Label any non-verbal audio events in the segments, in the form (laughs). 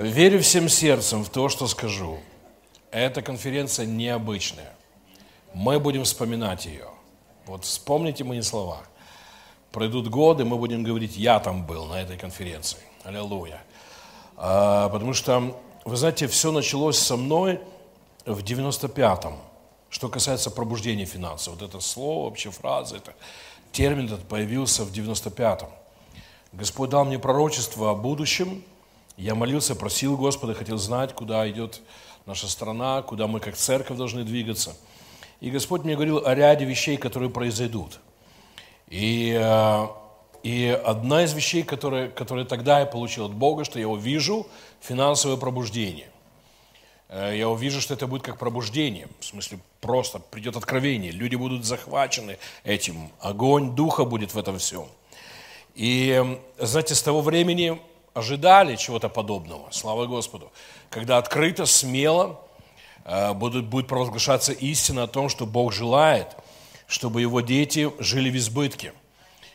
Верю всем сердцем в то, что скажу. Эта конференция необычная. Мы будем вспоминать ее. Вот вспомните мои слова. Пройдут годы, мы будем говорить, я там был на этой конференции. Аллилуйя. А, потому что, вы знаете, все началось со мной в 95-м, что касается пробуждения финансов. Вот это слово, вообще фраза, это термин этот появился в 95-м. Господь дал мне пророчество о будущем. Я молился, просил Господа, хотел знать, куда идет наша страна, куда мы как церковь должны двигаться. И Господь мне говорил о ряде вещей, которые произойдут. И, э, и одна из вещей, которые, которые тогда я получил от Бога, что я увижу финансовое пробуждение. Э, я увижу, что это будет как пробуждение, в смысле просто придет откровение, люди будут захвачены этим, огонь Духа будет в этом всем. И, знаете, с того времени ожидали чего-то подобного, слава Господу, когда открыто, смело э, будет, будет провозглашаться истина о том, что Бог желает, чтобы Его дети жили в избытке,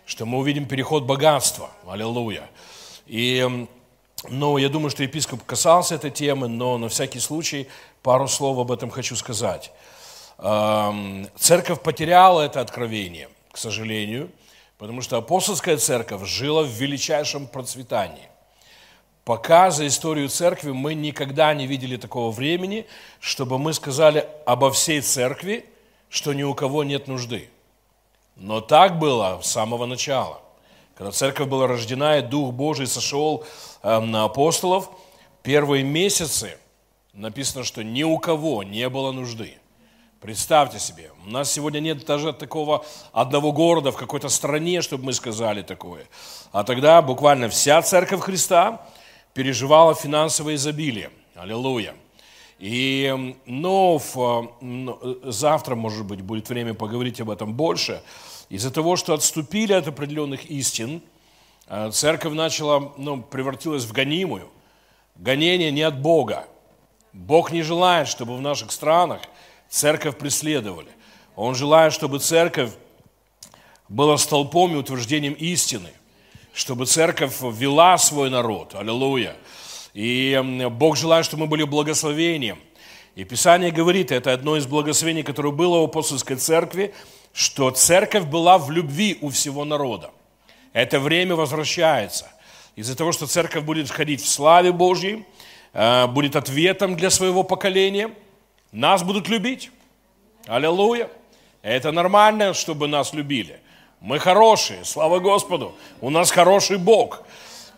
что мы увидим переход богатства, аллилуйя. И, ну, я думаю, что епископ касался этой темы, но на всякий случай пару слов об этом хочу сказать. Эм, церковь потеряла это откровение, к сожалению – Потому что апостольская церковь жила в величайшем процветании. Пока за историю церкви мы никогда не видели такого времени, чтобы мы сказали обо всей церкви, что ни у кого нет нужды. Но так было с самого начала. Когда церковь была рождена, и Дух Божий сошел э, на апостолов, первые месяцы написано, что ни у кого не было нужды. Представьте себе, у нас сегодня нет даже такого одного города в какой-то стране, чтобы мы сказали такое. А тогда буквально вся церковь Христа переживала финансовое изобилие. Аллилуйя. И ну, в, ну, завтра, может быть, будет время поговорить об этом больше. Из-за того, что отступили от определенных истин, э, церковь начала, ну, превратилась в гонимую. Гонение не от Бога. Бог не желает, чтобы в наших странах – церковь преследовали. Он желает, чтобы церковь была столпом и утверждением истины, чтобы церковь вела свой народ. Аллилуйя. И Бог желает, чтобы мы были благословением. И Писание говорит, это одно из благословений, которое было у апостольской церкви, что церковь была в любви у всего народа. Это время возвращается. Из-за того, что церковь будет ходить в славе Божьей, э, будет ответом для своего поколения – нас будут любить. Аллилуйя. Это нормально, чтобы нас любили. Мы хорошие, слава Господу. У нас хороший Бог.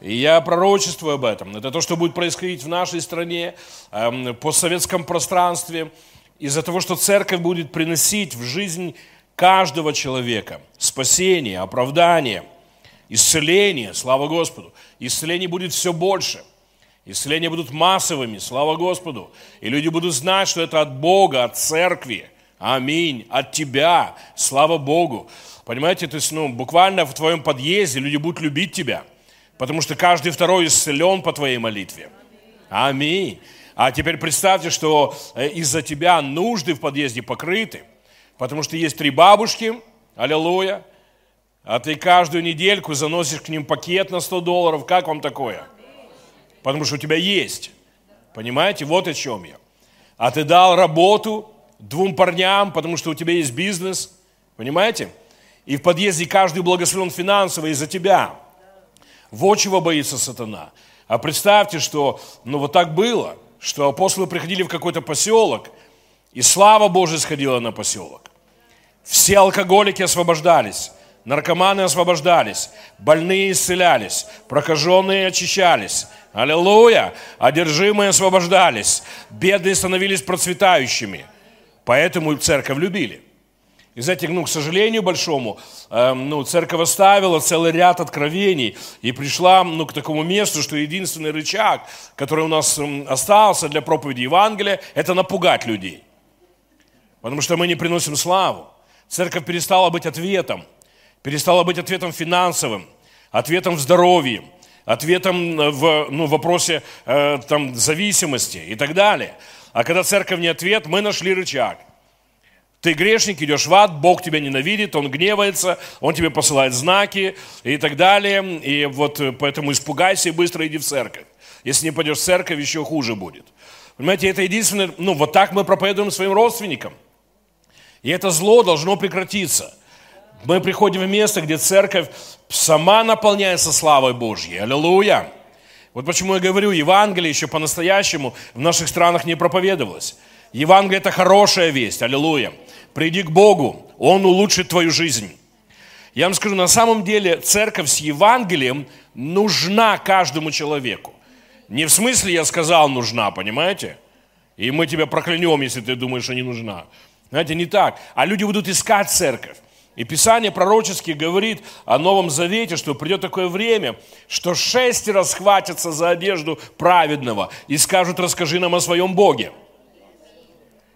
И я пророчествую об этом. Это то, что будет происходить в нашей стране, эм, постсоветском пространстве, из-за того, что церковь будет приносить в жизнь каждого человека спасение, оправдание, исцеление, слава Господу. Исцелений будет все больше – Исцеления будут массовыми, слава Господу. И люди будут знать, что это от Бога, от церкви. Аминь. От тебя. Слава Богу. Понимаете, то есть, ну, буквально в твоем подъезде люди будут любить тебя. Потому что каждый второй исцелен по твоей молитве. Аминь. А теперь представьте, что э, из-за тебя нужды в подъезде покрыты. Потому что есть три бабушки, аллилуйя, а ты каждую недельку заносишь к ним пакет на 100 долларов. Как вам такое? потому что у тебя есть. Понимаете, вот о чем я. А ты дал работу двум парням, потому что у тебя есть бизнес. Понимаете? И в подъезде каждый благословен финансово из-за тебя. Вот чего боится сатана. А представьте, что ну вот так было, что апостолы приходили в какой-то поселок, и слава Божия сходила на поселок. Все алкоголики освобождались, наркоманы освобождались, больные исцелялись, прокаженные очищались, Аллилуйя! Одержимые освобождались, бедные становились процветающими. Поэтому церковь любили. И знаете, ну, к сожалению большому, э, ну, церковь оставила целый ряд откровений и пришла ну, к такому месту, что единственный рычаг, который у нас э, остался для проповеди Евангелия, это напугать людей. Потому что мы не приносим славу. Церковь перестала быть ответом, перестала быть ответом финансовым, ответом в здоровье, ответом в ну, вопросе э, там, зависимости и так далее. А когда церковь не ответ, мы нашли рычаг. Ты грешник, идешь в ад, Бог тебя ненавидит, Он гневается, Он тебе посылает знаки и так далее. И вот поэтому испугайся и быстро иди в церковь. Если не пойдешь в церковь, еще хуже будет. Понимаете, это единственное, ну вот так мы проповедуем своим родственникам. И это зло должно прекратиться. Мы приходим в место, где церковь сама наполняется славой Божьей. Аллилуйя. Вот почему я говорю, Евангелие еще по-настоящему в наших странах не проповедовалось. Евангелие – это хорошая весть, аллилуйя. Приди к Богу, Он улучшит твою жизнь. Я вам скажу, на самом деле церковь с Евангелием нужна каждому человеку. Не в смысле я сказал нужна, понимаете? И мы тебя проклянем, если ты думаешь, что не нужна. Знаете, не так. А люди будут искать церковь. И Писание пророчески говорит о Новом Завете, что придет такое время, что шестеро схватятся за одежду праведного и скажут, расскажи нам о своем Боге.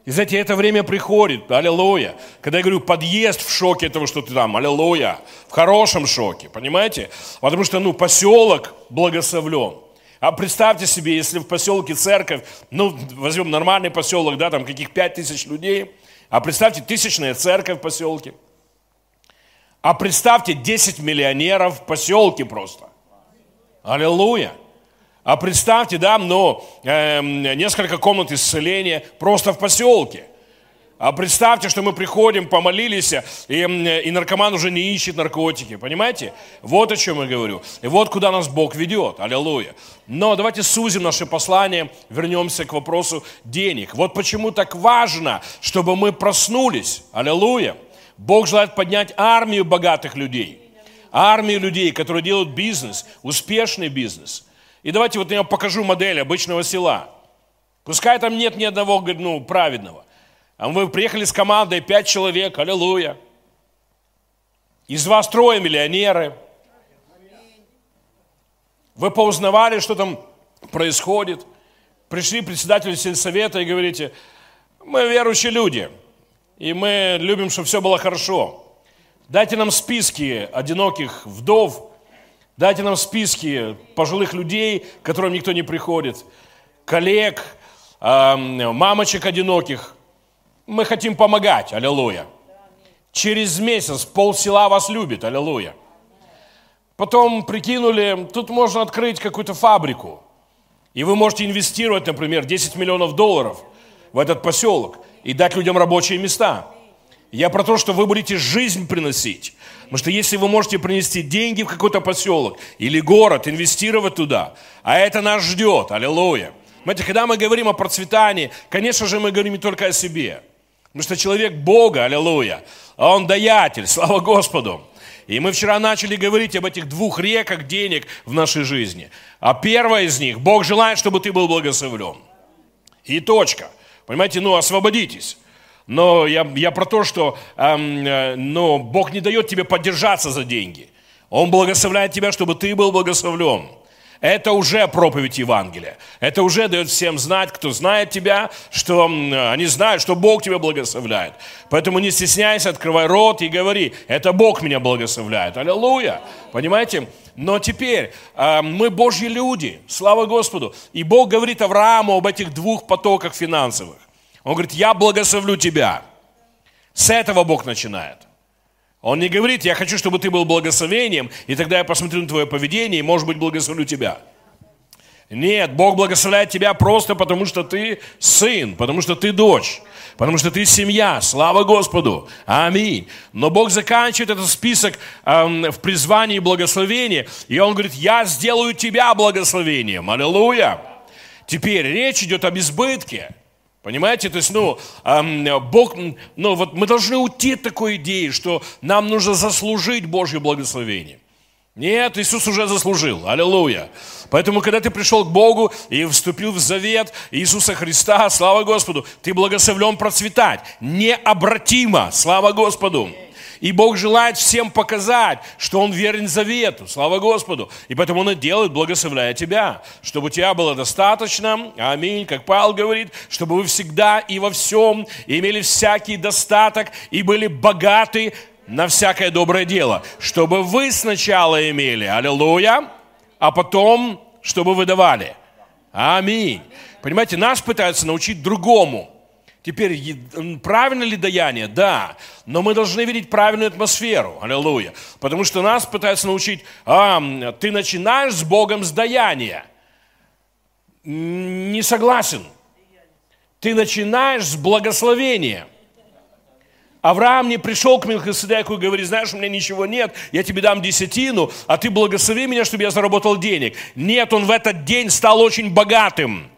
И знаете, это время приходит, аллилуйя. Когда я говорю, подъезд в шоке этого, что ты там, аллилуйя, в хорошем шоке, понимаете? Потому что, ну, поселок благословлен. А представьте себе, если в поселке церковь, ну, возьмем нормальный поселок, да, там каких пять тысяч людей, а представьте, тысячная церковь в поселке – а представьте, 10 миллионеров в поселке просто. Аллилуйя. А представьте, да, ну, э, несколько комнат исцеления просто в поселке. А представьте, что мы приходим, помолились, и, и наркоман уже не ищет наркотики. Понимаете? Вот о чем я говорю. И вот куда нас Бог ведет. Аллилуйя. Но давайте сузим наше послание, вернемся к вопросу денег. Вот почему так важно, чтобы мы проснулись. Аллилуйя. Бог желает поднять армию богатых людей. Армию людей, которые делают бизнес, успешный бизнес. И давайте вот я вам покажу модель обычного села. Пускай там нет ни одного ну, праведного. А вы приехали с командой, пять человек, аллилуйя. Из вас трое миллионеры. Вы поузнавали, что там происходит. Пришли председателю сельсовета и говорите, мы верующие люди – и мы любим, чтобы все было хорошо. Дайте нам списки одиноких вдов, дайте нам списки пожилых людей, к которым никто не приходит, коллег, мамочек одиноких. Мы хотим помогать, аллилуйя. Через месяц пол села вас любит, аллилуйя. Потом прикинули, тут можно открыть какую-то фабрику. И вы можете инвестировать, например, 10 миллионов долларов в этот поселок – и дать людям рабочие места. Я про то, что вы будете жизнь приносить. Потому что если вы можете принести деньги в какой-то поселок или город, инвестировать туда, а это нас ждет, аллилуйя. Знаете, когда мы говорим о процветании, конечно же, мы говорим не только о себе. Потому что человек Бога, аллилуйя, а он даятель, (laughs) слава Господу. И мы вчера начали говорить об этих двух реках денег в нашей жизни. А первая из них, Бог желает, чтобы ты был благословлен. И точка – Понимаете, ну освободитесь. Но я, я про то, что эм, э, но Бог не дает тебе поддержаться за деньги. Он благословляет тебя, чтобы ты был благословлен. Это уже проповедь Евангелия. Это уже дает всем знать, кто знает тебя, что они знают, что Бог тебя благословляет. Поэтому не стесняйся, открывай рот и говори, это Бог меня благословляет. Аллилуйя. Понимаете? Но теперь э, мы Божьи люди, слава Господу. И Бог говорит Аврааму об этих двух потоках финансовых. Он говорит, я благословлю тебя. С этого Бог начинает. Он не говорит, я хочу, чтобы ты был благословением, и тогда я посмотрю на твое поведение, и, может быть, благословлю тебя. Нет, Бог благословляет тебя просто потому, что ты сын, потому что ты дочь, потому что ты семья. Слава Господу. Аминь. Но Бог заканчивает этот список эм, в призвании благословения, и Он говорит, я сделаю тебя благословением. Аллилуйя. Теперь речь идет об избытке. Понимаете, то есть, ну, Бог, ну, вот мы должны уйти от такой идеи, что нам нужно заслужить Божье благословение. Нет, Иисус уже заслужил. Аллилуйя. Поэтому, когда ты пришел к Богу и вступил в завет Иисуса Христа, слава Господу, ты благословлен процветать. Необратимо. Слава Господу. И Бог желает всем показать, что Он верен завету. Слава Господу. И поэтому Он и делает, благословляя тебя, чтобы у тебя было достаточно. Аминь. Как Павел говорит, чтобы вы всегда и во всем имели всякий достаток и были богаты на всякое доброе дело. Чтобы вы сначала имели. Аллилуйя а потом, чтобы выдавали. Аминь. Понимаете, нас пытаются научить другому. Теперь, правильно ли даяние? Да. Но мы должны видеть правильную атмосферу. Аллилуйя. Потому что нас пытаются научить, а, ты начинаешь с Богом с даяния. Не согласен. Ты начинаешь с благословения. Авраам не пришел к Мелхиседеку и говорит, знаешь, у меня ничего нет, я тебе дам десятину, а ты благослови меня, чтобы я заработал денег. Нет, он в этот день стал очень богатым.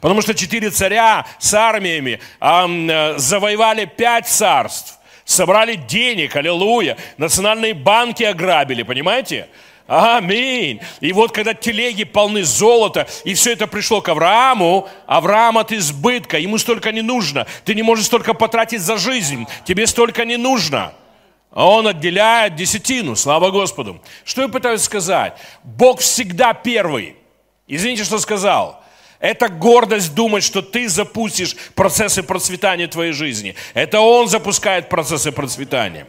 Потому что четыре царя с армиями э, завоевали пять царств, собрали денег, аллилуйя, национальные банки ограбили, понимаете? Аминь. И вот когда телеги полны золота, и все это пришло к Аврааму, Авраам от избытка, ему столько не нужно. Ты не можешь столько потратить за жизнь, тебе столько не нужно. А он отделяет десятину, слава Господу. Что я пытаюсь сказать? Бог всегда первый. Извините, что сказал. Это гордость думать, что ты запустишь процессы процветания твоей жизни. Это Он запускает процессы процветания.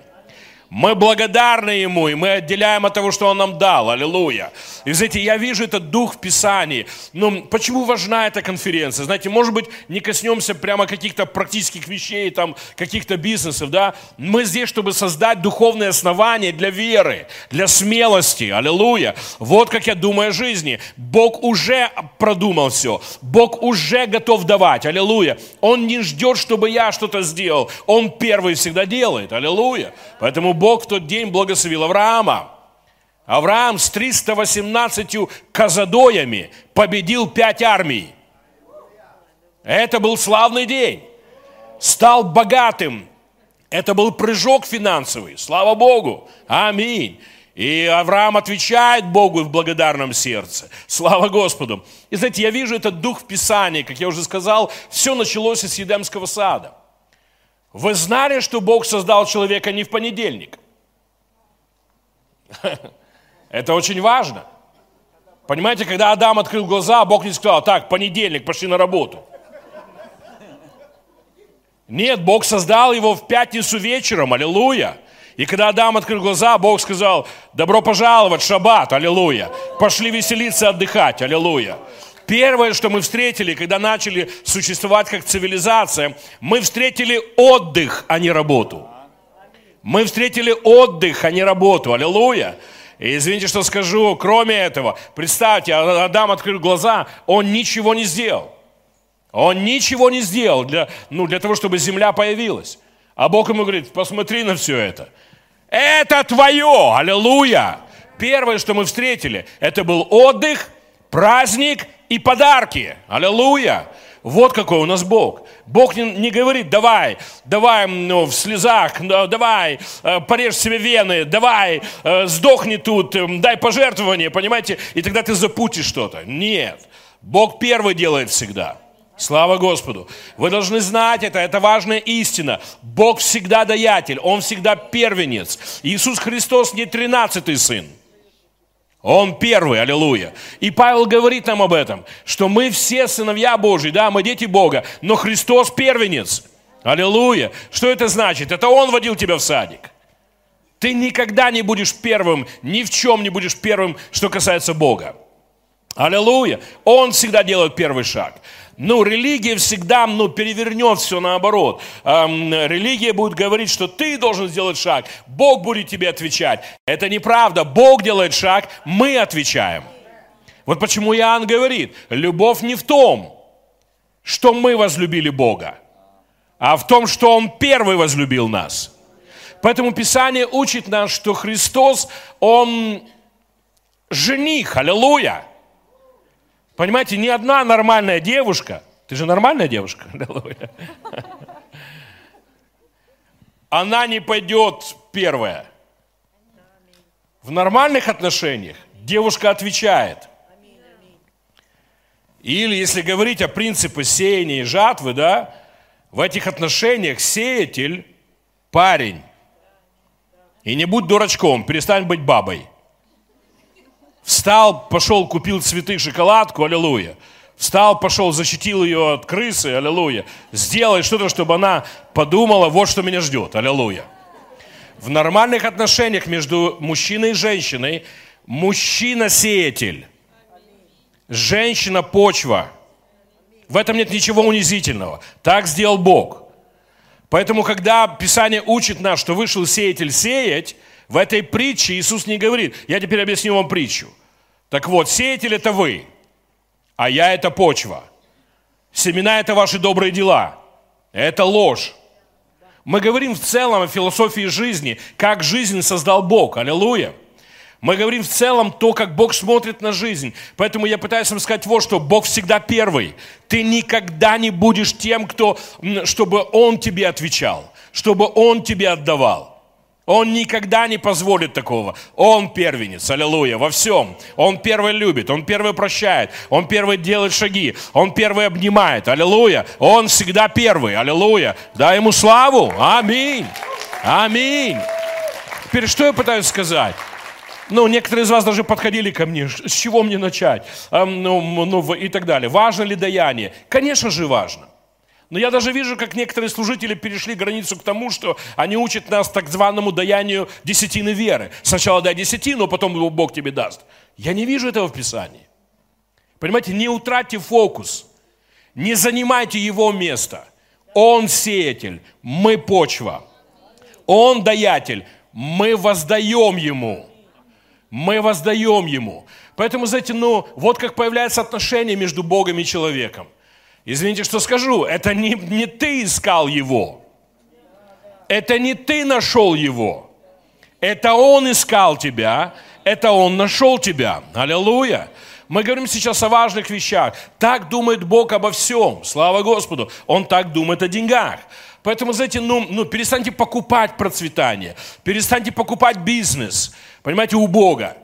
Мы благодарны Ему, и мы отделяем от того, что Он нам дал. Аллилуйя. И, знаете, я вижу этот дух в Писании. Но почему важна эта конференция? Знаете, может быть, не коснемся прямо каких-то практических вещей, там, каких-то бизнесов, да? Мы здесь, чтобы создать духовные основания для веры, для смелости. Аллилуйя. Вот как я думаю о жизни. Бог уже продумал все. Бог уже готов давать. Аллилуйя. Он не ждет, чтобы я что-то сделал. Он первый всегда делает. Аллилуйя. Поэтому Бог в тот день благословил Авраама. Авраам с 318 казадоями победил пять армий. Это был славный день. Стал богатым. Это был прыжок финансовый. Слава Богу. Аминь. И Авраам отвечает Богу в благодарном сердце. Слава Господу. И знаете, я вижу этот дух в Писании, как я уже сказал, все началось из Едемского сада. Вы знали, что Бог создал человека не в понедельник? (laughs) Это очень важно. Понимаете, когда Адам открыл глаза, Бог не сказал, так, понедельник, пошли на работу. Нет, Бог создал его в пятницу вечером, аллилуйя. И когда Адам открыл глаза, Бог сказал, добро пожаловать, шаббат, аллилуйя. Пошли веселиться, отдыхать, аллилуйя. Первое, что мы встретили, когда начали существовать как цивилизация, мы встретили отдых, а не работу. Мы встретили отдых, а не работу. Аллилуйя. И извините, что скажу, кроме этого, представьте, а, Адам открыл глаза, он ничего не сделал. Он ничего не сделал для, ну, для того, чтобы земля появилась. А Бог ему говорит, посмотри на все это. Это твое, аллилуйя. Первое, что мы встретили, это был отдых, праздник и подарки. Аллилуйя! Вот какой у нас Бог. Бог не, не говорит, давай, давай ну, в слезах, давай, э, порежь себе вены, давай, э, сдохни тут, дай пожертвование, понимаете, и тогда ты запутишь что-то. Нет. Бог первый делает всегда. Слава Господу. Вы должны знать это, это важная истина. Бог всегда даятель, Он всегда первенец. Иисус Христос не тринадцатый сын. Он первый, аллилуйя. И Павел говорит нам об этом, что мы все сыновья Божьи, да, мы дети Бога, но Христос первенец. Аллилуйя. Что это значит? Это Он водил тебя в садик. Ты никогда не будешь первым, ни в чем не будешь первым, что касается Бога. Аллилуйя. Он всегда делает первый шаг. Ну, религия всегда ну, перевернет все наоборот. Эм, религия будет говорить, что ты должен сделать шаг, Бог будет тебе отвечать. Это неправда. Бог делает шаг, мы отвечаем. Вот почему Иоанн говорит, любовь не в том, что мы возлюбили Бога, а в том, что Он первый возлюбил нас. Поэтому Писание учит нас, что Христос, Он жених, аллилуйя. Понимаете, ни одна нормальная девушка, ты же нормальная девушка, (laughs) она не пойдет первая. В нормальных отношениях девушка отвечает. Или если говорить о принципе сеяния и жатвы, да, в этих отношениях сеятель – парень. И не будь дурачком, перестань быть бабой. Встал, пошел, купил цветы, шоколадку, аллилуйя. Встал, пошел, защитил ее от крысы, аллилуйя. Сделай что-то, чтобы она подумала, вот что меня ждет, аллилуйя. В нормальных отношениях между мужчиной и женщиной мужчина сеятель, женщина почва. В этом нет ничего унизительного. Так сделал Бог. Поэтому, когда Писание учит нас, что вышел сеятель сеять, в этой притче Иисус не говорит, я теперь объясню вам притчу. Так вот, сеятель это вы. а я это почва. Семена это ваши добрые дела. Это ложь. Мы говорим в целом о философии жизни, как жизнь создал Бог. Аллилуйя. Мы говорим в целом то, как Бог смотрит на жизнь. Поэтому я пытаюсь вам сказать вот что. Бог всегда первый. Ты никогда не будешь тем, кто, чтобы Он тебе отвечал, чтобы Он тебе отдавал. Он никогда не позволит такого. Он первенец, аллилуйя, во всем. Он первый любит, он первый прощает, он первый делает шаги, он первый обнимает, аллилуйя. Он всегда первый, аллилуйя. Дай ему славу, аминь, аминь. Теперь что я пытаюсь сказать? Ну, некоторые из вас даже подходили ко мне, с чего мне начать, ну, ну, и так далее. Важно ли даяние? Конечно же важно. Но я даже вижу, как некоторые служители перешли границу к тому, что они учат нас так званому даянию десятины веры. Сначала дай десятину, а потом Бог тебе даст. Я не вижу этого в Писании. Понимаете, не утратьте фокус. Не занимайте его место. Он сеятель, мы почва. Он даятель, мы воздаем ему. Мы воздаем ему. Поэтому, знаете, ну, вот как появляется отношение между Богом и человеком. Извините, что скажу, это не, не ты искал его. Это не ты нашел его. Это он искал тебя, это он нашел тебя. Аллилуйя. Мы говорим сейчас о важных вещах. Так думает Бог обо всем. Слава Господу. Он так думает о деньгах. Поэтому, знаете, ну, ну перестаньте покупать процветание. Перестаньте покупать бизнес. Понимаете, у Бога.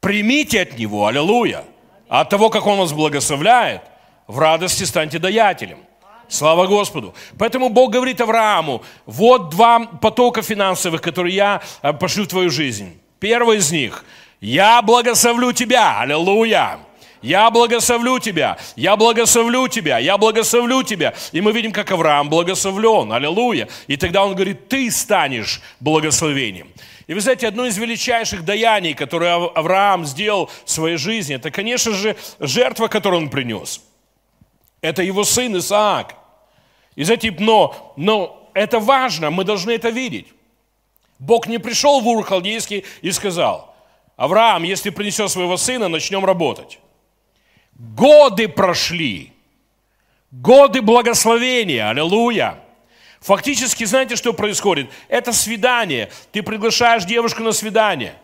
Примите от Него, аллилуйя. От того, как Он вас благословляет, в радости станьте даятелем. Слава Господу. Поэтому Бог говорит Аврааму, вот два потока финансовых, которые я э, пошлю в твою жизнь. Первый из них, я благословлю тебя, аллилуйя. Я благословлю тебя, я благословлю тебя, я благословлю тебя. И мы видим, как Авраам благословлен, аллилуйя. И тогда он говорит, ты станешь благословением. И вы знаете, одно из величайших даяний, которое Авраам сделал в своей жизни, это, конечно же, жертва, которую он принес – это его сын Исаак. И знаете, но, но это важно, мы должны это видеть. Бог не пришел в Ур Халдейский и сказал, Авраам, если принесешь своего сына, начнем работать. Годы прошли, годы благословения, аллилуйя. Фактически, знаете, что происходит? Это свидание. Ты приглашаешь девушку на свидание.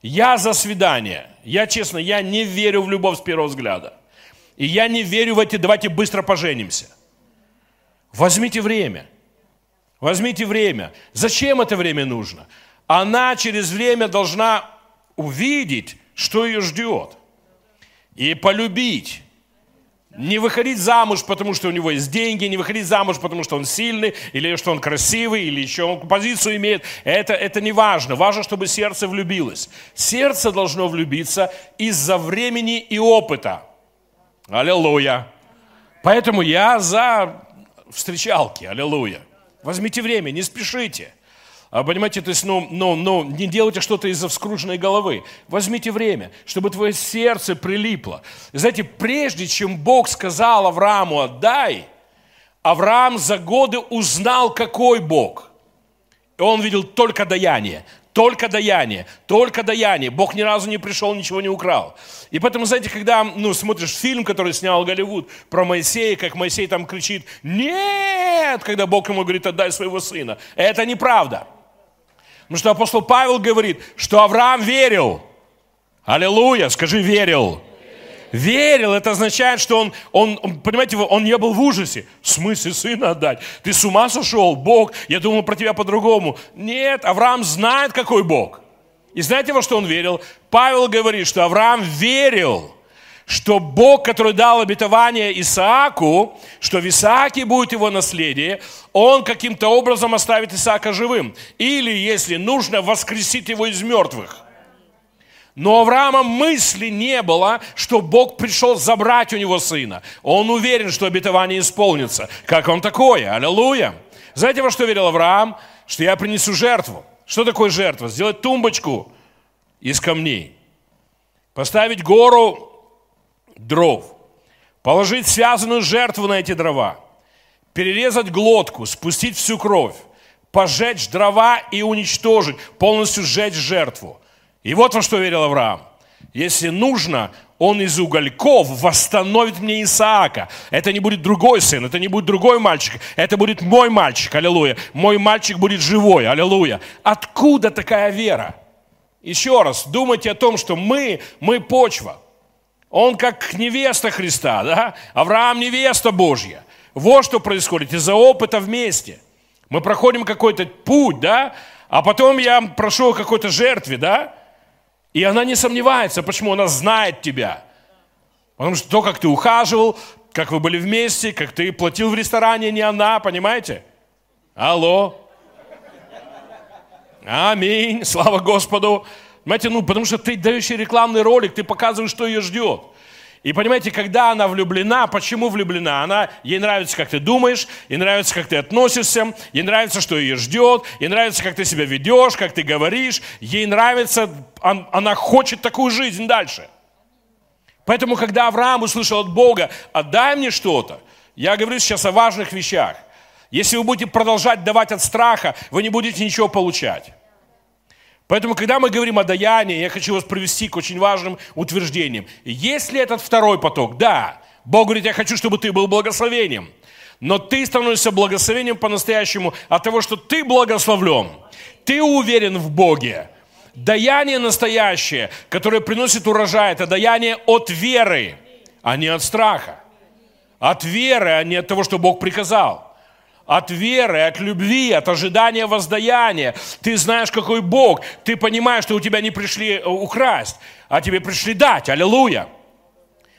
Я за свидание. Я, честно, я не верю в любовь с первого взгляда. И я не верю в эти «давайте быстро поженимся». Возьмите время. Возьмите время. Зачем это время нужно? Она через время должна увидеть, что ее ждет. И полюбить. Не выходить замуж, потому что у него есть деньги, не выходить замуж, потому что он сильный, или что он красивый, или еще он позицию имеет. Это, это не важно. Важно, чтобы сердце влюбилось. Сердце должно влюбиться из-за времени и опыта. Аллилуйя. Поэтому я за встречалки. Аллилуйя. Возьмите время, не спешите. А, понимаете, то есть, ну, ну, ну, не делайте что-то из-за вскруженной головы. Возьмите время, чтобы твое сердце прилипло. Знаете, прежде чем Бог сказал Аврааму «отдай», Авраам за годы узнал, какой Бог. И он видел только даяние. Только даяние, только даяние. Бог ни разу не пришел, ничего не украл. И поэтому, знаете, когда ну, смотришь фильм, который снял Голливуд про Моисея, как Моисей там кричит «Нет!», когда Бог ему говорит «отдай своего сына». Это неправда. Потому что апостол Павел говорит, что Авраам верил. Аллилуйя, скажи «верил». Верил, это означает, что он, он, понимаете, он не был в ужасе. В смысле сына отдать? Ты с ума сошел, Бог? Я думал про тебя по-другому. Нет, Авраам знает, какой Бог. И знаете, во что он верил? Павел говорит, что Авраам верил, что Бог, который дал обетование Исааку, что в Исааке будет его наследие, он каким-то образом оставит Исаака живым. Или, если нужно, воскресит его из мертвых. Но Авраама мысли не было, что Бог пришел забрать у него сына. Он уверен, что обетование исполнится. Как он такое? Аллилуйя. Знаете, во что верил Авраам? Что я принесу жертву. Что такое жертва? Сделать тумбочку из камней. Поставить гору дров. Положить связанную жертву на эти дрова. Перерезать глотку, спустить всю кровь. Пожечь дрова и уничтожить. Полностью сжечь жертву. И вот во что верил Авраам. Если нужно, он из угольков восстановит мне Исаака. Это не будет другой сын, это не будет другой мальчик, это будет мой мальчик, аллилуйя. Мой мальчик будет живой, аллилуйя. Откуда такая вера? Еще раз, думайте о том, что мы, мы почва. Он как невеста Христа, да? Авраам невеста Божья. Вот что происходит из-за опыта вместе. Мы проходим какой-то путь, да? А потом я прошу о какой-то жертве, да? И она не сомневается. Почему? Она знает тебя. Потому что то, как ты ухаживал, как вы были вместе, как ты платил в ресторане, не она, понимаете? Алло. Аминь. Слава Господу. Понимаете, ну, потому что ты даешь ей рекламный ролик, ты показываешь, что ее ждет. И понимаете, когда она влюблена, почему влюблена? Она, ей нравится, как ты думаешь, ей нравится, как ты относишься, ей нравится, что ее ждет, ей нравится, как ты себя ведешь, как ты говоришь, ей нравится, она хочет такую жизнь дальше. Поэтому, когда Авраам услышал от Бога, отдай мне что-то, я говорю сейчас о важных вещах. Если вы будете продолжать давать от страха, вы не будете ничего получать. Поэтому, когда мы говорим о даянии, я хочу вас привести к очень важным утверждениям. Есть ли этот второй поток? Да. Бог говорит, я хочу, чтобы ты был благословением. Но ты становишься благословением по-настоящему от того, что ты благословлен. Ты уверен в Боге. Даяние настоящее, которое приносит урожай, это даяние от веры, а не от страха. От веры, а не от того, что Бог приказал от веры, от любви, от ожидания воздаяния. Ты знаешь, какой Бог. Ты понимаешь, что у тебя не пришли э, украсть, а тебе пришли дать. Аллилуйя.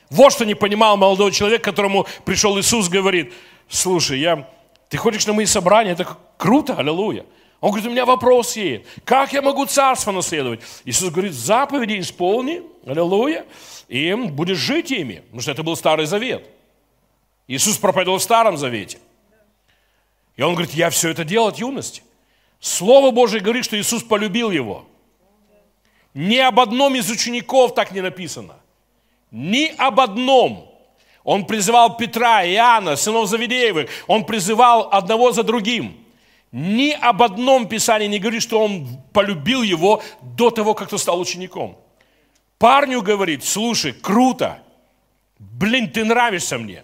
Вот что не понимал молодой человек, которому пришел Иисус, говорит, слушай, я, ты ходишь на мои собрания, это круто, аллилуйя. Он говорит, у меня вопрос есть. Как я могу царство наследовать? Иисус говорит, заповеди исполни, аллилуйя, и будешь жить ими. Потому что это был Старый Завет. Иисус проповедовал в Старом Завете. И он говорит, я все это делал от юности. Слово Божие говорит, что Иисус полюбил его. Ни об одном из учеников так не написано. Ни об одном. Он призывал Петра, Иоанна, сынов Завидеевых. Он призывал одного за другим. Ни об одном Писании не говорит, что он полюбил его до того, как он стал учеником. Парню говорит, слушай, круто, блин, ты нравишься мне.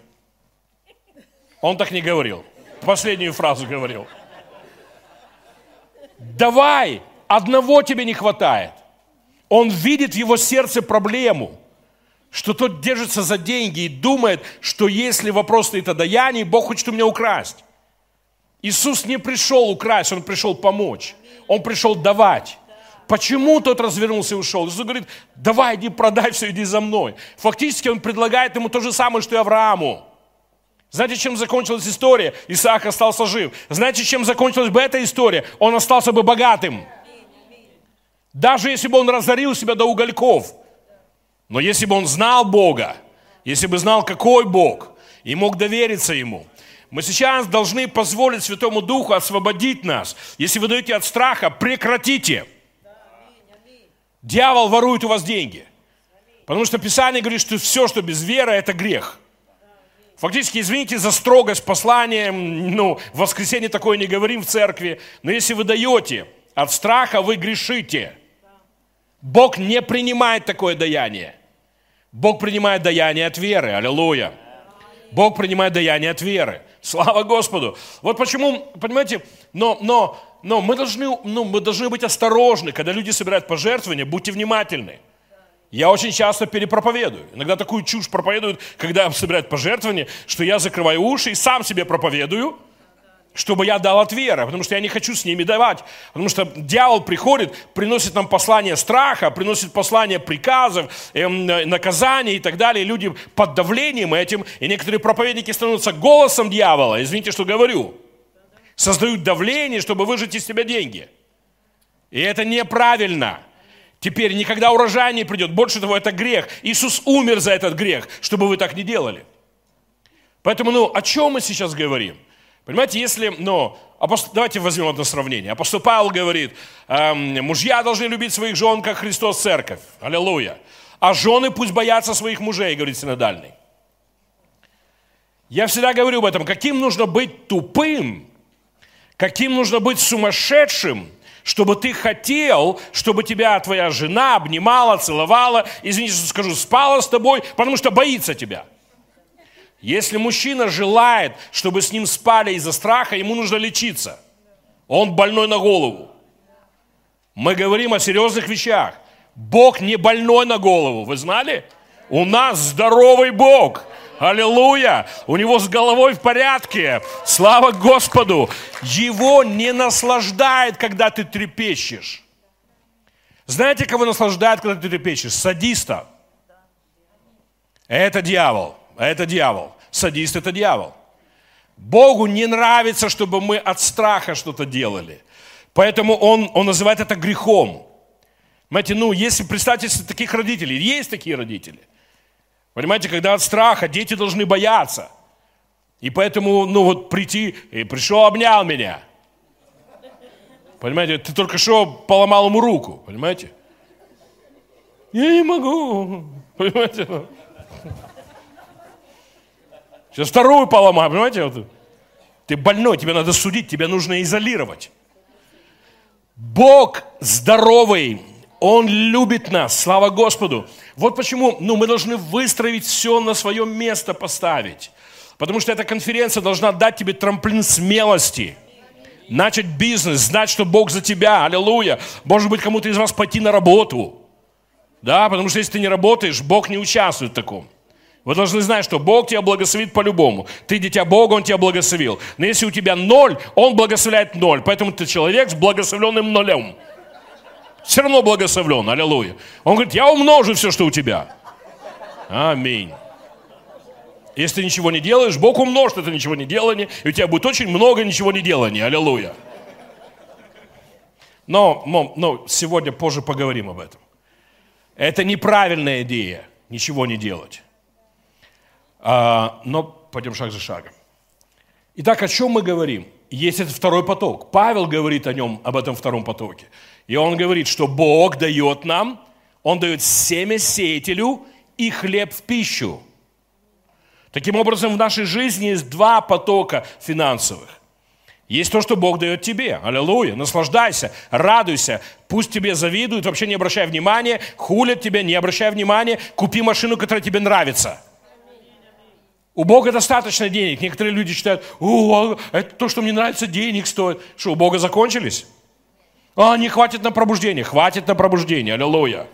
Он так не говорил последнюю фразу говорил. Давай, одного тебе не хватает. Он видит в его сердце проблему, что тот держится за деньги и думает, что если вопрос стоит о даянии, Бог хочет у меня украсть. Иисус не пришел украсть, Он пришел помочь. Он пришел давать. Почему тот развернулся и ушел? Иисус говорит, давай, иди продай все, иди за мной. Фактически он предлагает ему то же самое, что и Аврааму. Знаете, чем закончилась история? Исаак остался жив. Знаете, чем закончилась бы эта история? Он остался бы богатым. Даже если бы он разорил себя до угольков. Но если бы он знал Бога, если бы знал, какой Бог, и мог довериться Ему, мы сейчас должны позволить Святому Духу освободить нас. Если вы даете от страха, прекратите. Дьявол ворует у вас деньги. Потому что Писание говорит, что все, что без веры, это грех. Фактически, извините за строгость послания, ну, в воскресенье такое не говорим в церкви, но если вы даете от страха, вы грешите. Бог не принимает такое даяние. Бог принимает даяние от веры. Аллилуйя. Бог принимает даяние от веры. Слава Господу. Вот почему, понимаете, но, но, но мы, должны, ну, мы должны быть осторожны, когда люди собирают пожертвования, будьте внимательны. Я очень часто перепроповедую. Иногда такую чушь проповедуют, когда собирают пожертвования, что я закрываю уши и сам себе проповедую, чтобы я дал от веры, потому что я не хочу с ними давать. Потому что дьявол приходит, приносит нам послание страха, приносит послание приказов, эм, наказаний и так далее. Люди под давлением этим, и некоторые проповедники становятся голосом дьявола, извините, что говорю. Создают давление, чтобы выжать из себя деньги. И это неправильно. Теперь никогда урожай не придет. Больше того, это грех. Иисус умер за этот грех, чтобы вы так не делали. Поэтому, ну, о чем мы сейчас говорим? Понимаете, если, ну, апостол, давайте возьмем одно сравнение. Апостол Павел говорит, эм, мужья должны любить своих жен, как Христос церковь. Аллилуйя. А жены пусть боятся своих мужей, говорит синодальный. Я всегда говорю об этом, каким нужно быть тупым, каким нужно быть сумасшедшим, чтобы ты хотел, чтобы тебя твоя жена обнимала, целовала, извините, что скажу, спала с тобой, потому что боится тебя. Если мужчина желает, чтобы с ним спали из-за страха, ему нужно лечиться. Он больной на голову. Мы говорим о серьезных вещах. Бог не больной на голову, вы знали? У нас здоровый Бог. Аллилуйя! У него с головой в порядке. Слава Господу! Его не наслаждает, когда ты трепещешь. Знаете, кого наслаждает, когда ты трепещешь? Садиста. Это дьявол. Это дьявол. Садист – это дьявол. Богу не нравится, чтобы мы от страха что-то делали. Поэтому он, он называет это грехом. Понимаете, ну, если представьте таких родителей, есть такие родители – Понимаете, когда от страха дети должны бояться. И поэтому, ну вот прийти, и пришел, обнял меня. Понимаете, ты только что поломал ему руку, понимаете? Я не могу, (laughs) понимаете? Сейчас вторую поломаю, понимаете? Вот. Ты больной, тебе надо судить, тебя нужно изолировать. Бог здоровый, Он любит нас, слава Господу. Вот почему ну, мы должны выстроить все на свое место поставить. Потому что эта конференция должна дать тебе трамплин смелости. Начать бизнес, знать, что Бог за тебя. Аллилуйя. Может быть, кому-то из вас пойти на работу. Да, потому что если ты не работаешь, Бог не участвует в таком. Вы должны знать, что Бог тебя благословит по-любому. Ты дитя Бога, Он тебя благословил. Но если у тебя ноль, Он благословляет ноль. Поэтому ты человек с благословленным нулем все равно благословлен, аллилуйя. Он говорит, я умножу все, что у тебя. Аминь. Если ты ничего не делаешь, Бог умножит это ничего не делание, и у тебя будет очень много ничего не делания. Аллилуйя. Но, но сегодня позже поговорим об этом. Это неправильная идея, ничего не делать. А, но пойдем шаг за шагом. Итак, о чем мы говорим? Есть этот второй поток. Павел говорит о нем, об этом втором потоке. И он говорит, что Бог дает нам, Он дает семя сеятелю и хлеб в пищу. Таким образом, в нашей жизни есть два потока финансовых. Есть то, что Бог дает тебе. Аллилуйя. Наслаждайся, радуйся. Пусть тебе завидуют, вообще не обращай внимания, хулят тебя, не обращай внимания. Купи машину, которая тебе нравится. У Бога достаточно денег. Некоторые люди считают, о, это то, что мне нравится, денег стоит. Что, у Бога закончились? А, не хватит на пробуждение. Хватит на пробуждение. Аллилуйя.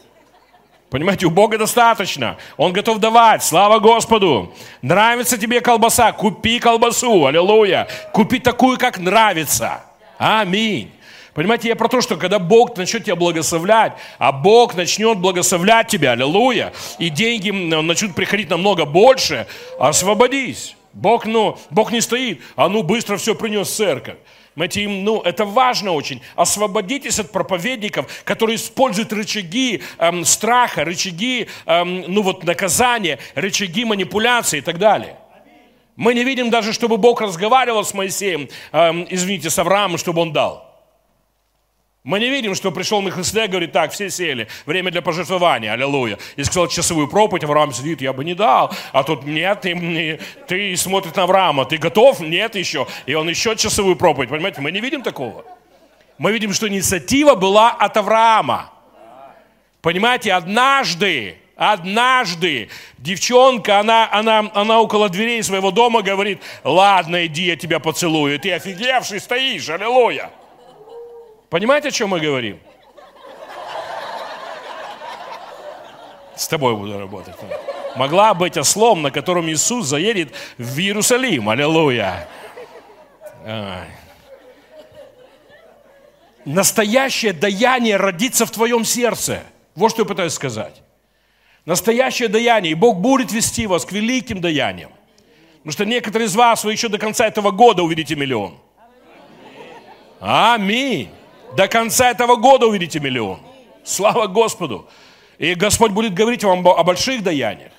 Понимаете, у Бога достаточно. Он готов давать. Слава Господу. Нравится тебе колбаса? Купи колбасу. Аллилуйя. Купи такую, как нравится. Аминь. Понимаете, я про то, что когда Бог начнет тебя благословлять, а Бог начнет благословлять тебя, аллилуйя, и деньги начнут приходить намного больше, освободись. Бог, ну, Бог не стоит, а ну быстро все принес в церковь. Понимаете, им, ну, это важно очень. Освободитесь от проповедников, которые используют рычаги эм, страха, рычаги, эм, ну вот, наказания, рычаги манипуляции и так далее. Мы не видим даже, чтобы Бог разговаривал с Моисеем, эм, извините, с Авраамом, чтобы он дал. Мы не видим, что пришел Михаиле, говорит, так, все сели, время для пожертвования, аллилуйя. И сказал часовую проповедь, Авраам сидит, я бы не дал. А тут нет, ты, ты смотрит на Авраама, ты готов? Нет еще. И он еще часовую проповедь, понимаете, мы не видим такого. Мы видим, что инициатива была от Авраама. Понимаете, однажды, однажды девчонка, она, она, она около дверей своего дома говорит, ладно, иди, я тебя поцелую. Ты офигевший стоишь, аллилуйя. Понимаете, о чем мы говорим? С тобой буду работать. Могла быть ослом, на котором Иисус заедет в Иерусалим. Аллилуйя. Настоящее даяние родится в твоем сердце. Вот что я пытаюсь сказать. Настоящее даяние. И Бог будет вести вас к великим даяниям. Потому что некоторые из вас, вы еще до конца этого года увидите миллион. Аминь. До конца этого года увидите миллион. Слава Господу. И Господь будет говорить вам о больших даяниях.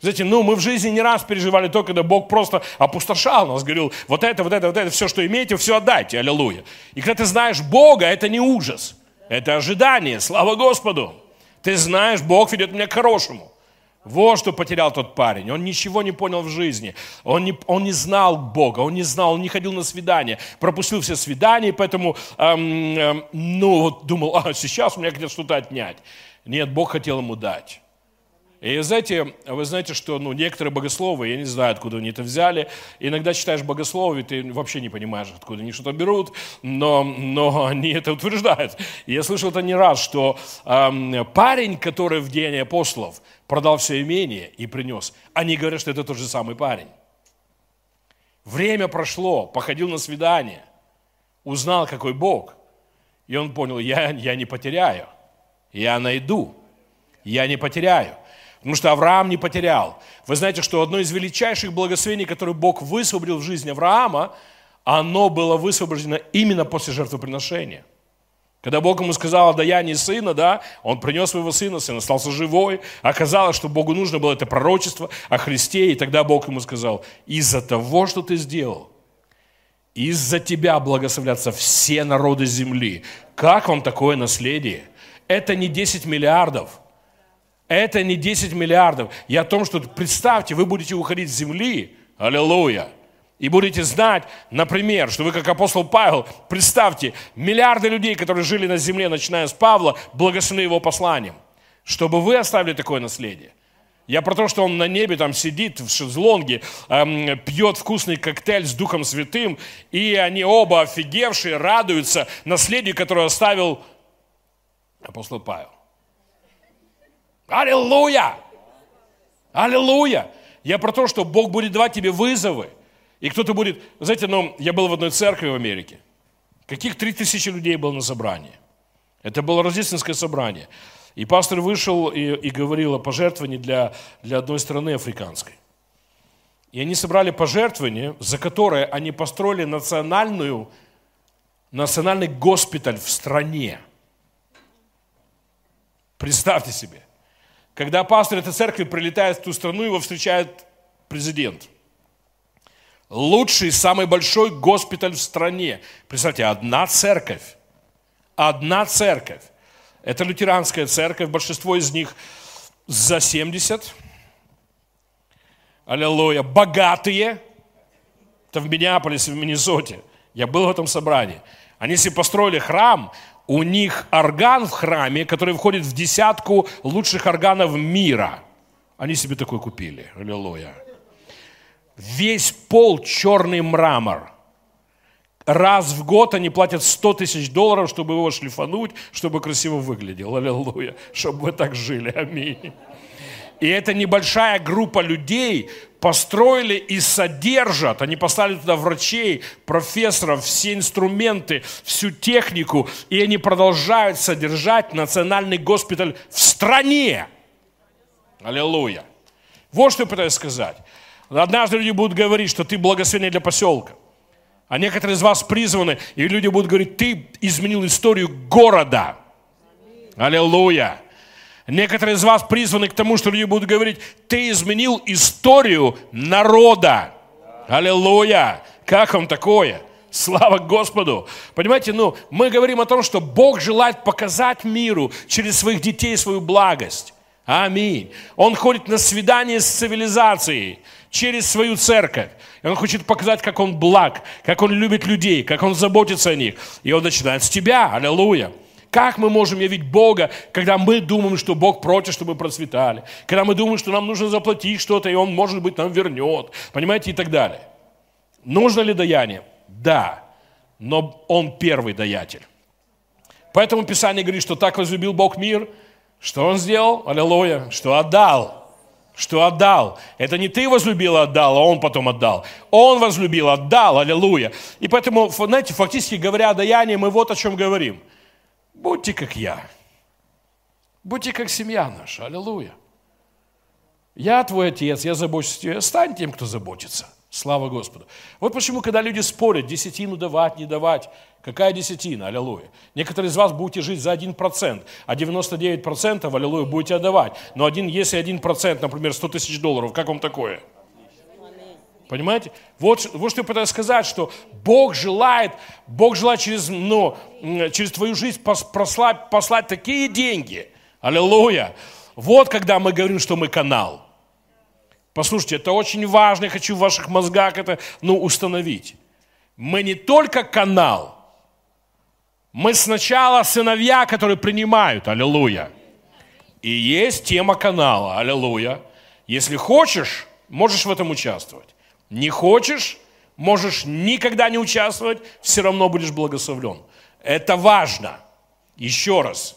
Знаете, ну мы в жизни не раз переживали то, когда Бог просто опустошал нас, говорил, вот это, вот это, вот это, все, что имеете, все отдайте, аллилуйя. И когда ты знаешь Бога, это не ужас, это ожидание, слава Господу. Ты знаешь, Бог ведет меня к хорошему. Вот что потерял тот парень. Он ничего не понял в жизни. Он не, он не знал Бога, он не знал, он не ходил на свидания. Пропустил все свидания, поэтому, эм, эм, ну, вот думал, а сейчас у меня хотят что-то отнять. Нет, Бог хотел ему дать. И знаете, вы знаете, что ну, некоторые богословы, я не знаю, откуда они это взяли, иногда читаешь богословы, ты вообще не понимаешь, откуда они что-то берут, но, но они это утверждают. Я слышал это не раз, что эм, парень, который в день апостолов продал все имение и принес, они говорят, что это тот же самый парень. Время прошло, походил на свидание, узнал, какой Бог, и он понял, я, я не потеряю, я найду, я не потеряю. Потому что Авраам не потерял. Вы знаете, что одно из величайших благословений, которое Бог высвободил в жизни Авраама, оно было высвобождено именно после жертвоприношения. Когда Бог ему сказал о даянии сына, да, он принес своего сына, сын остался живой. Оказалось, что Богу нужно было это пророчество о Христе, и тогда Бог ему сказал, из-за того, что ты сделал, из-за тебя благословлятся все народы земли. Как вам такое наследие? Это не 10 миллиардов – это не 10 миллиардов. Я о том, что представьте, вы будете уходить с земли, аллилуйя, и будете знать, например, что вы как апостол Павел, представьте, миллиарды людей, которые жили на земле, начиная с Павла, благословены его посланием, чтобы вы оставили такое наследие. Я про то, что он на небе там сидит в шезлонге, эм, пьет вкусный коктейль с Духом Святым, и они оба офигевшие радуются наследию, которое оставил апостол Павел. Аллилуйя! Аллилуйя! Я про то, что Бог будет давать тебе вызовы. И кто-то будет... Знаете, ну, я был в одной церкви в Америке. Каких три тысячи людей было на собрании. Это было рождественское собрание. И пастор вышел и, и говорил о пожертвовании для, для одной страны африканской. И они собрали пожертвование, за которое они построили национальную, национальный госпиталь в стране. Представьте себе. Когда пастор этой церкви прилетает в ту страну, его встречает президент. Лучший, самый большой госпиталь в стране. Представьте, одна церковь. Одна церковь. Это лютеранская церковь, большинство из них за 70. Аллилуйя. Богатые. Это в Миннеаполисе, в Миннесоте. Я был в этом собрании. Они себе построили храм, у них орган в храме, который входит в десятку лучших органов мира. Они себе такой купили. Аллилуйя. Весь пол черный мрамор. Раз в год они платят 100 тысяч долларов, чтобы его шлифануть, чтобы красиво выглядел. Аллилуйя. Чтобы вы так жили. Аминь. И эта небольшая группа людей построили и содержат. Они поставили туда врачей, профессоров, все инструменты, всю технику. И они продолжают содержать национальный госпиталь в стране. Аллилуйя. Вот что я пытаюсь сказать. Однажды люди будут говорить, что ты благословение для поселка. А некоторые из вас призваны, и люди будут говорить, ты изменил историю города. Аллилуйя. Некоторые из вас призваны к тому, что люди будут говорить, ты изменил историю народа. Аллилуйя! Как вам такое? Слава Господу! Понимаете, ну, мы говорим о том, что Бог желает показать миру через своих детей свою благость. Аминь. Он ходит на свидание с цивилизацией через свою церковь. И он хочет показать, как он благ, как он любит людей, как он заботится о них. И он начинает с тебя. Аллилуйя. Как мы можем явить Бога, когда мы думаем, что Бог против, чтобы мы процветали? Когда мы думаем, что нам нужно заплатить что-то, и Он, может быть, нам вернет. Понимаете, и так далее. Нужно ли даяние? Да. Но Он первый даятель. Поэтому Писание говорит, что так возлюбил Бог мир, что Он сделал? Аллилуйя. Что отдал. Что отдал. Это не ты возлюбил, отдал, а Он потом отдал. Он возлюбил, отдал. Аллилуйя. И поэтому, знаете, фактически говоря о даянии, мы вот о чем говорим – Будьте как я. Будьте как семья наша. Аллилуйя. Я твой отец, я забочусь о тебе. Стань тем, кто заботится. Слава Господу. Вот почему, когда люди спорят, десятину давать, не давать, какая десятина, аллилуйя. Некоторые из вас будете жить за 1%, а 99%, аллилуйя, будете отдавать. Но один, если 1%, например, 100 тысяч долларов, как вам такое? Понимаете? Вот, вот что я пытаюсь сказать, что Бог желает, Бог желает через, ну, через твою жизнь послать, послать такие деньги. Аллилуйя. Вот когда мы говорим, что мы канал. Послушайте, это очень важно, я хочу в ваших мозгах это ну, установить. Мы не только канал, мы сначала сыновья, которые принимают, аллилуйя. И есть тема канала, аллилуйя. Если хочешь, можешь в этом участвовать. Не хочешь, можешь никогда не участвовать, все равно будешь благословлен. Это важно. Еще раз.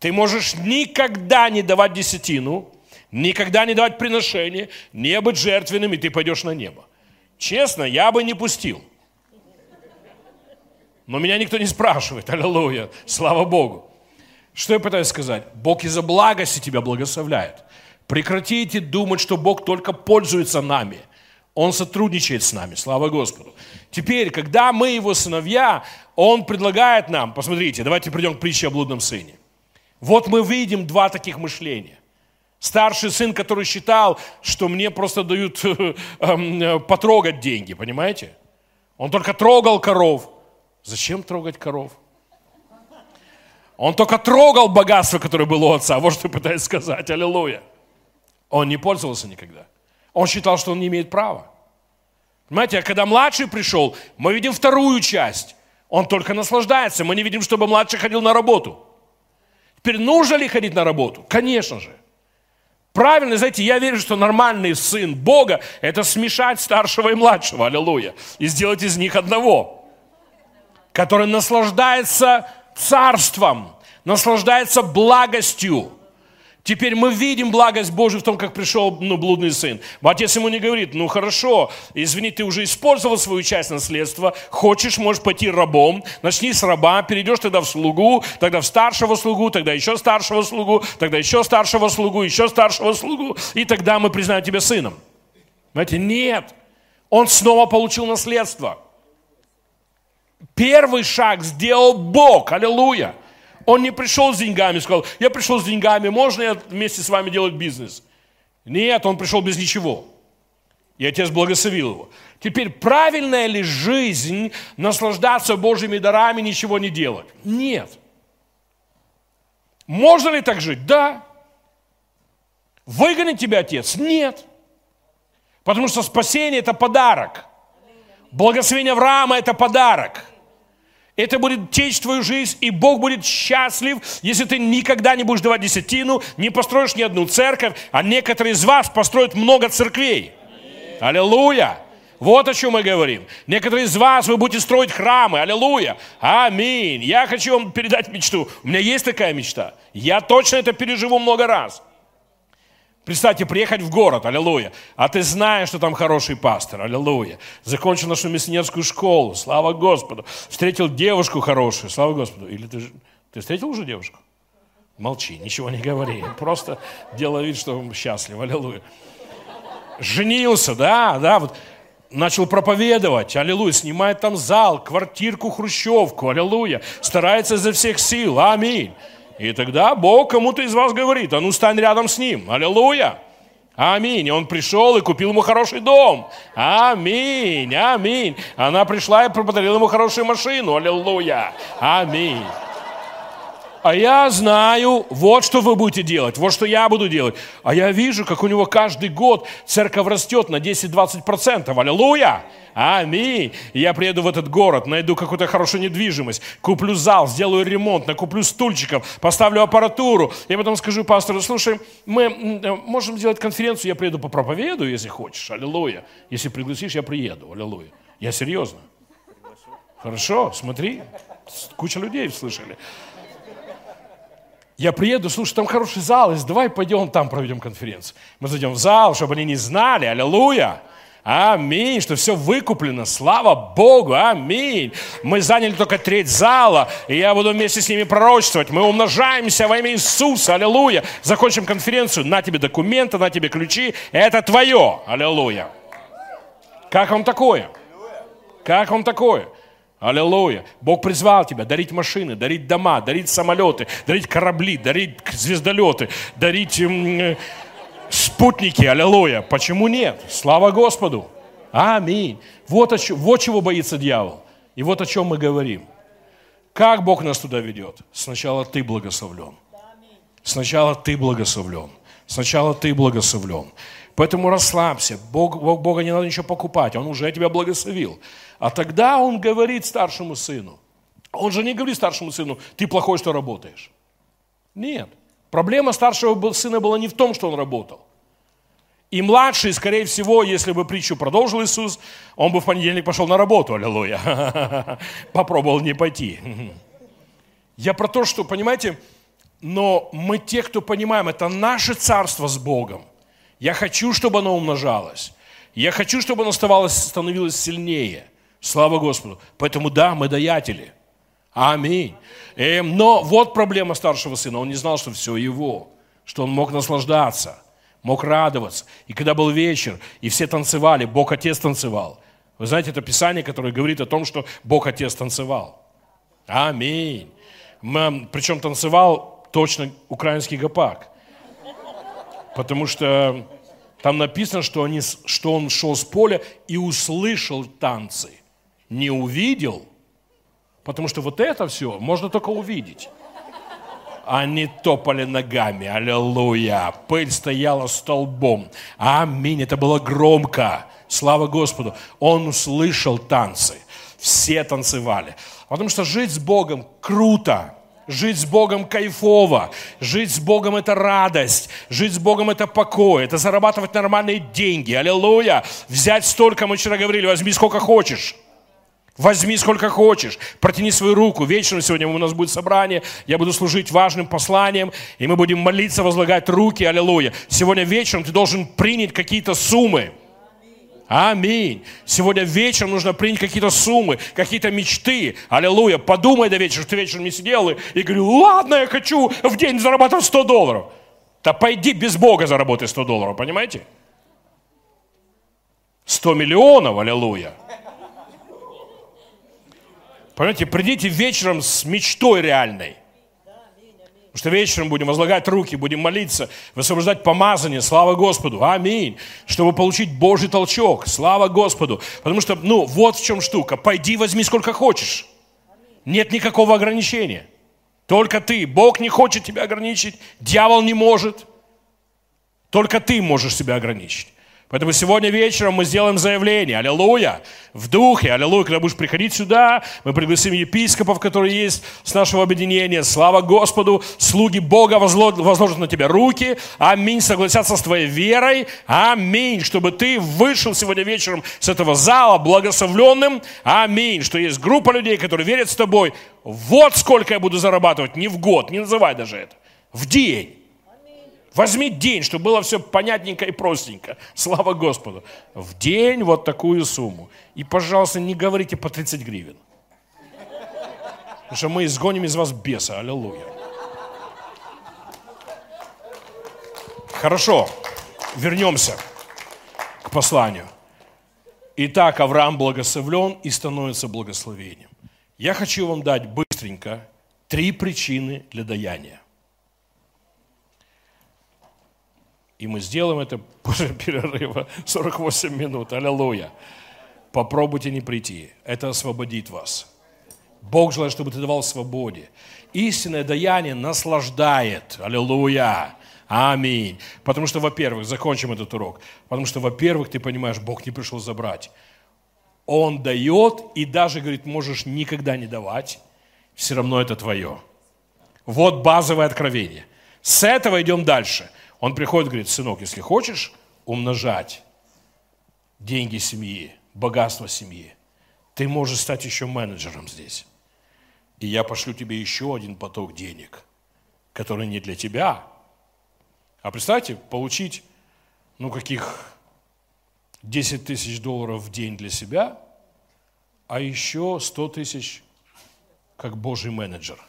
Ты можешь никогда не давать десятину, никогда не давать приношение, не быть жертвенным, и ты пойдешь на небо. Честно, я бы не пустил. Но меня никто не спрашивает, (laughs) аллилуйя, слава Богу. Что я пытаюсь сказать? Бог из-за благости тебя благословляет. Прекратите думать, что Бог только пользуется нами. Он сотрудничает с нами, слава Господу. Теперь, когда мы его сыновья, он предлагает нам, посмотрите, давайте придем к притче о блудном сыне. Вот мы видим два таких мышления. Старший сын, который считал, что мне просто дают (laughs) эм, потрогать деньги, понимаете? Он только трогал коров. Зачем трогать коров? Он только трогал богатство, которое было у отца. Вот что пытаюсь сказать. Аллилуйя. Он не пользовался никогда. Он считал, что он не имеет права. Понимаете, а когда младший пришел, мы видим вторую часть. Он только наслаждается. Мы не видим, чтобы младший ходил на работу. Теперь нужно ли ходить на работу? Конечно же. Правильно, знаете, я верю, что нормальный сын Бога – это смешать старшего и младшего, аллилуйя, и сделать из них одного, который наслаждается царством, наслаждается благостью. Теперь мы видим благость Божию в том, как пришел ну, блудный сын. Отец ему не говорит, ну хорошо, извини, ты уже использовал свою часть наследства, хочешь, можешь пойти рабом, начни с раба, перейдешь тогда в слугу, тогда в старшего слугу, тогда еще старшего слугу, тогда еще старшего слугу, еще старшего слугу, и тогда мы признаем тебя сыном. Знаете, нет, он снова получил наследство. Первый шаг сделал Бог, аллилуйя. Он не пришел с деньгами, сказал, я пришел с деньгами, можно я вместе с вами делать бизнес? Нет, он пришел без ничего. И отец благословил его. Теперь, правильная ли жизнь наслаждаться Божьими дарами, ничего не делать? Нет. Можно ли так жить? Да. Выгонит тебя отец? Нет. Потому что спасение – это подарок. Благословение Авраама – это подарок. Это будет течь твою жизнь, и Бог будет счастлив, если ты никогда не будешь давать десятину, не построишь ни одну церковь, а некоторые из вас построят много церквей. Аллилуйя! Вот о чем мы говорим. Некоторые из вас, вы будете строить храмы. Аллилуйя. Аминь. Я хочу вам передать мечту. У меня есть такая мечта. Я точно это переживу много раз. Представьте, приехать в город, аллилуйя, а ты знаешь, что там хороший пастор, аллилуйя. Закончил нашу миссионерскую школу, слава Господу. Встретил девушку хорошую, слава Господу. Или ты, ты встретил уже девушку? Молчи, ничего не говори. Просто делай вид, что счастлив, аллилуйя. Женился, да, да, вот начал проповедовать, аллилуйя, снимает там зал, квартирку, хрущевку, аллилуйя, старается изо всех сил, аминь. И тогда Бог кому-то из вас говорит, а ну стань рядом с ним. Аллилуйя. Аминь. Он пришел и купил ему хороший дом. Аминь. Аминь. Она пришла и подарила ему хорошую машину. Аллилуйя. Аминь. А я знаю, вот что вы будете делать, вот что я буду делать. А я вижу, как у него каждый год церковь растет на 10-20%. Аллилуйя! Аминь. Я приеду в этот город, найду какую-то хорошую недвижимость, куплю зал, сделаю ремонт, накуплю стульчиков, поставлю аппаратуру. И потом скажу пастору, слушай, мы э, можем сделать конференцию, я приеду по проповеду, если хочешь. Аллилуйя. Если пригласишь, я приеду. Аллилуйя. Я серьезно. Хорошо, смотри. Куча людей слышали. Я приеду, слушай, там хороший зал, есть, давай пойдем там проведем конференцию. Мы зайдем в зал, чтобы они не знали, аллилуйя. Аминь, что все выкуплено, слава Богу, аминь. Мы заняли только треть зала, и я буду вместе с ними пророчествовать. Мы умножаемся во имя Иисуса, аллилуйя. Закончим конференцию, на тебе документы, на тебе ключи, это твое, аллилуйя. Как вам такое? Как вам такое? Аллилуйя. Бог призвал тебя дарить машины, дарить дома, дарить самолеты, дарить корабли, дарить звездолеты, дарить э, спутники. Аллилуйя. Почему нет? Слава Господу. Аминь. Вот, о, вот чего боится дьявол. И вот о чем мы говорим. Как Бог нас туда ведет? Сначала ты благословлен. Сначала ты благословлен. Сначала ты благословлен. Поэтому расслабься. Бог, Бог, Бога не надо ничего покупать. Он уже тебя благословил. А тогда он говорит старшему сыну. Он же не говорит старшему сыну, ты плохой, что работаешь. Нет. Проблема старшего сына была не в том, что он работал. И младший, скорее всего, если бы притчу продолжил Иисус, он бы в понедельник пошел на работу, аллилуйя. (laughs) Попробовал не пойти. (laughs) Я про то, что, понимаете, но мы те, кто понимаем, это наше царство с Богом. Я хочу, чтобы оно умножалось. Я хочу, чтобы оно становилось, сильнее. Слава Господу. Поэтому да, мы даятели. Аминь. И, но вот проблема старшего сына. Он не знал, что все его. Что он мог наслаждаться, мог радоваться. И когда был вечер, и все танцевали, Бог Отец танцевал. Вы знаете, это Писание, которое говорит о том, что Бог Отец танцевал. Аминь. Причем танцевал точно украинский гопак. Потому что там написано, что, они, что он шел с поля и услышал танцы. Не увидел, потому что вот это все можно только увидеть. Они топали ногами, аллилуйя. Пыль стояла столбом. Аминь. Это было громко. Слава Господу. Он услышал танцы. Все танцевали. Потому что жить с Богом круто. Жить с Богом кайфово. Жить с Богом – это радость. Жить с Богом – это покой. Это зарабатывать нормальные деньги. Аллилуйя. Взять столько, мы вчера говорили, возьми сколько хочешь. Возьми сколько хочешь, протяни свою руку. Вечером сегодня у нас будет собрание, я буду служить важным посланием, и мы будем молиться, возлагать руки, аллилуйя. Сегодня вечером ты должен принять какие-то суммы. Аминь. Сегодня вечером нужно принять какие-то суммы, какие-то мечты. Аллилуйя. Подумай до вечера, что ты вечером не сидел и, и говорил, ладно, я хочу в день зарабатывать 100 долларов. Да пойди без Бога заработай 100 долларов, понимаете? 100 миллионов, аллилуйя. Понимаете, придите вечером с мечтой реальной – что вечером будем возлагать руки, будем молиться, высвобождать помазание, слава Господу, аминь, чтобы получить Божий толчок, слава Господу. Потому что, ну, вот в чем штука, пойди возьми сколько хочешь. Нет никакого ограничения. Только ты. Бог не хочет тебя ограничить, дьявол не может. Только ты можешь себя ограничить. Поэтому сегодня вечером мы сделаем заявление, аллилуйя, в духе, аллилуйя, когда будешь приходить сюда, мы пригласим епископов, которые есть с нашего объединения, слава Господу, слуги Бога возложат на тебя руки, аминь, согласятся с твоей верой, аминь, чтобы ты вышел сегодня вечером с этого зала благословленным, аминь, что есть группа людей, которые верят с тобой, вот сколько я буду зарабатывать, не в год, не называй даже это, в день. Возьми день, чтобы было все понятненько и простенько. Слава Господу. В день вот такую сумму. И, пожалуйста, не говорите по 30 гривен. Потому что мы изгоним из вас беса. Аллилуйя. Хорошо. Вернемся к посланию. Итак, Авраам благословлен и становится благословением. Я хочу вам дать быстренько три причины для даяния. И мы сделаем это (laughs) после перерыва 48 минут. Аллилуйя. Попробуйте не прийти. Это освободит вас. Бог желает, чтобы ты давал свободе. Истинное даяние наслаждает. Аллилуйя. Аминь. Потому что, во-первых, закончим этот урок. Потому что, во-первых, ты понимаешь, Бог не пришел забрать. Он дает и даже, говорит, можешь никогда не давать. Все равно это твое. Вот базовое откровение. С этого идем дальше. Он приходит говорит, сынок, если хочешь умножать деньги семьи, богатство семьи, ты можешь стать еще менеджером здесь. И я пошлю тебе еще один поток денег, который не для тебя. А представьте, получить, ну, каких 10 тысяч долларов в день для себя, а еще 100 тысяч как Божий менеджер.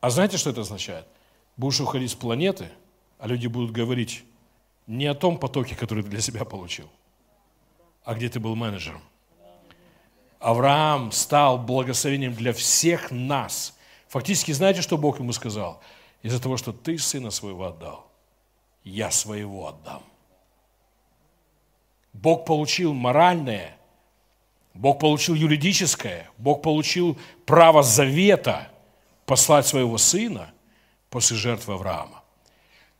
А знаете, что это означает? Будешь уходить с планеты, а люди будут говорить не о том потоке, который ты для себя получил, а где ты был менеджером. Авраам стал благословением для всех нас. Фактически, знаете, что Бог ему сказал? Из-за того, что ты сына своего отдал, я своего отдам. Бог получил моральное, Бог получил юридическое, Бог получил право завета послать своего сына, после жертвы Авраама.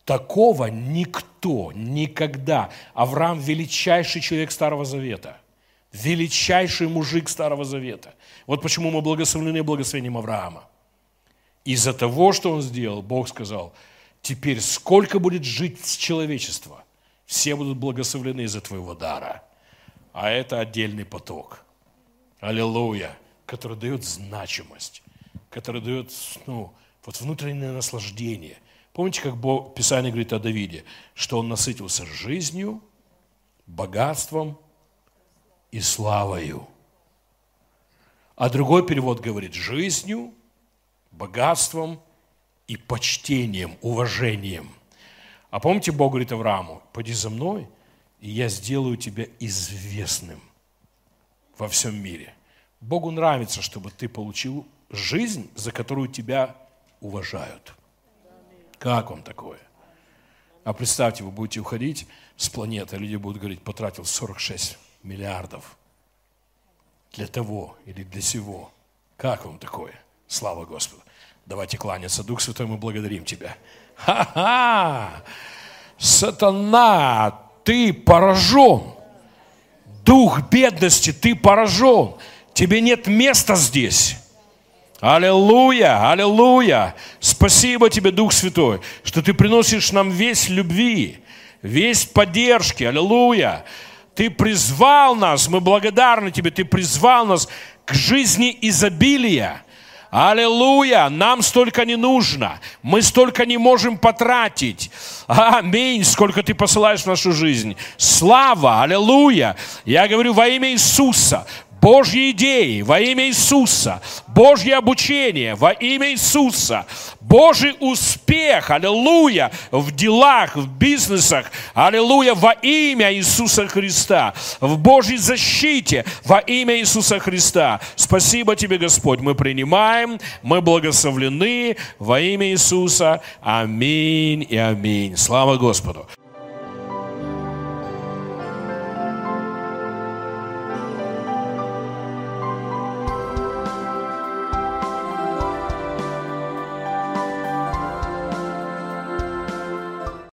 Такого никто никогда. Авраам величайший человек Старого Завета. Величайший мужик Старого Завета. Вот почему мы благословлены благословением Авраама. Из-за того, что он сделал, Бог сказал, теперь сколько будет жить человечество, все будут благословлены из-за твоего дара. А это отдельный поток. Аллилуйя. Который дает значимость, который дает ну, вот внутреннее наслаждение. Помните, как Бог, Писание говорит о Давиде, что он насытился жизнью, богатством и славою. А другой перевод говорит жизнью, богатством и почтением, уважением. А помните, Бог говорит Аврааму, пойди за мной, и я сделаю тебя известным во всем мире. Богу нравится, чтобы ты получил жизнь, за которую тебя уважают. Как вам такое? А представьте, вы будете уходить с планеты, люди будут говорить, потратил 46 миллиардов для того или для сего. Как вам такое? Слава Господу. Давайте кланяться. Дух Святой, мы благодарим Тебя. Ха-ха! Сатана, ты поражен. Дух бедности, ты поражен. Тебе нет места здесь. Аллилуйя, аллилуйя. Спасибо тебе, Дух Святой, что ты приносишь нам весь любви, весь поддержки. Аллилуйя. Ты призвал нас, мы благодарны тебе, ты призвал нас к жизни изобилия. Аллилуйя! Нам столько не нужно. Мы столько не можем потратить. Аминь! Сколько ты посылаешь в нашу жизнь. Слава! Аллилуйя! Я говорю во имя Иисуса. Божьи идеи во имя Иисуса, Божье обучение во имя Иисуса, Божий успех, аллилуйя, в делах, в бизнесах, аллилуйя, во имя Иисуса Христа, в Божьей защите во имя Иисуса Христа. Спасибо тебе, Господь, мы принимаем, мы благословлены во имя Иисуса. Аминь и аминь. Слава Господу.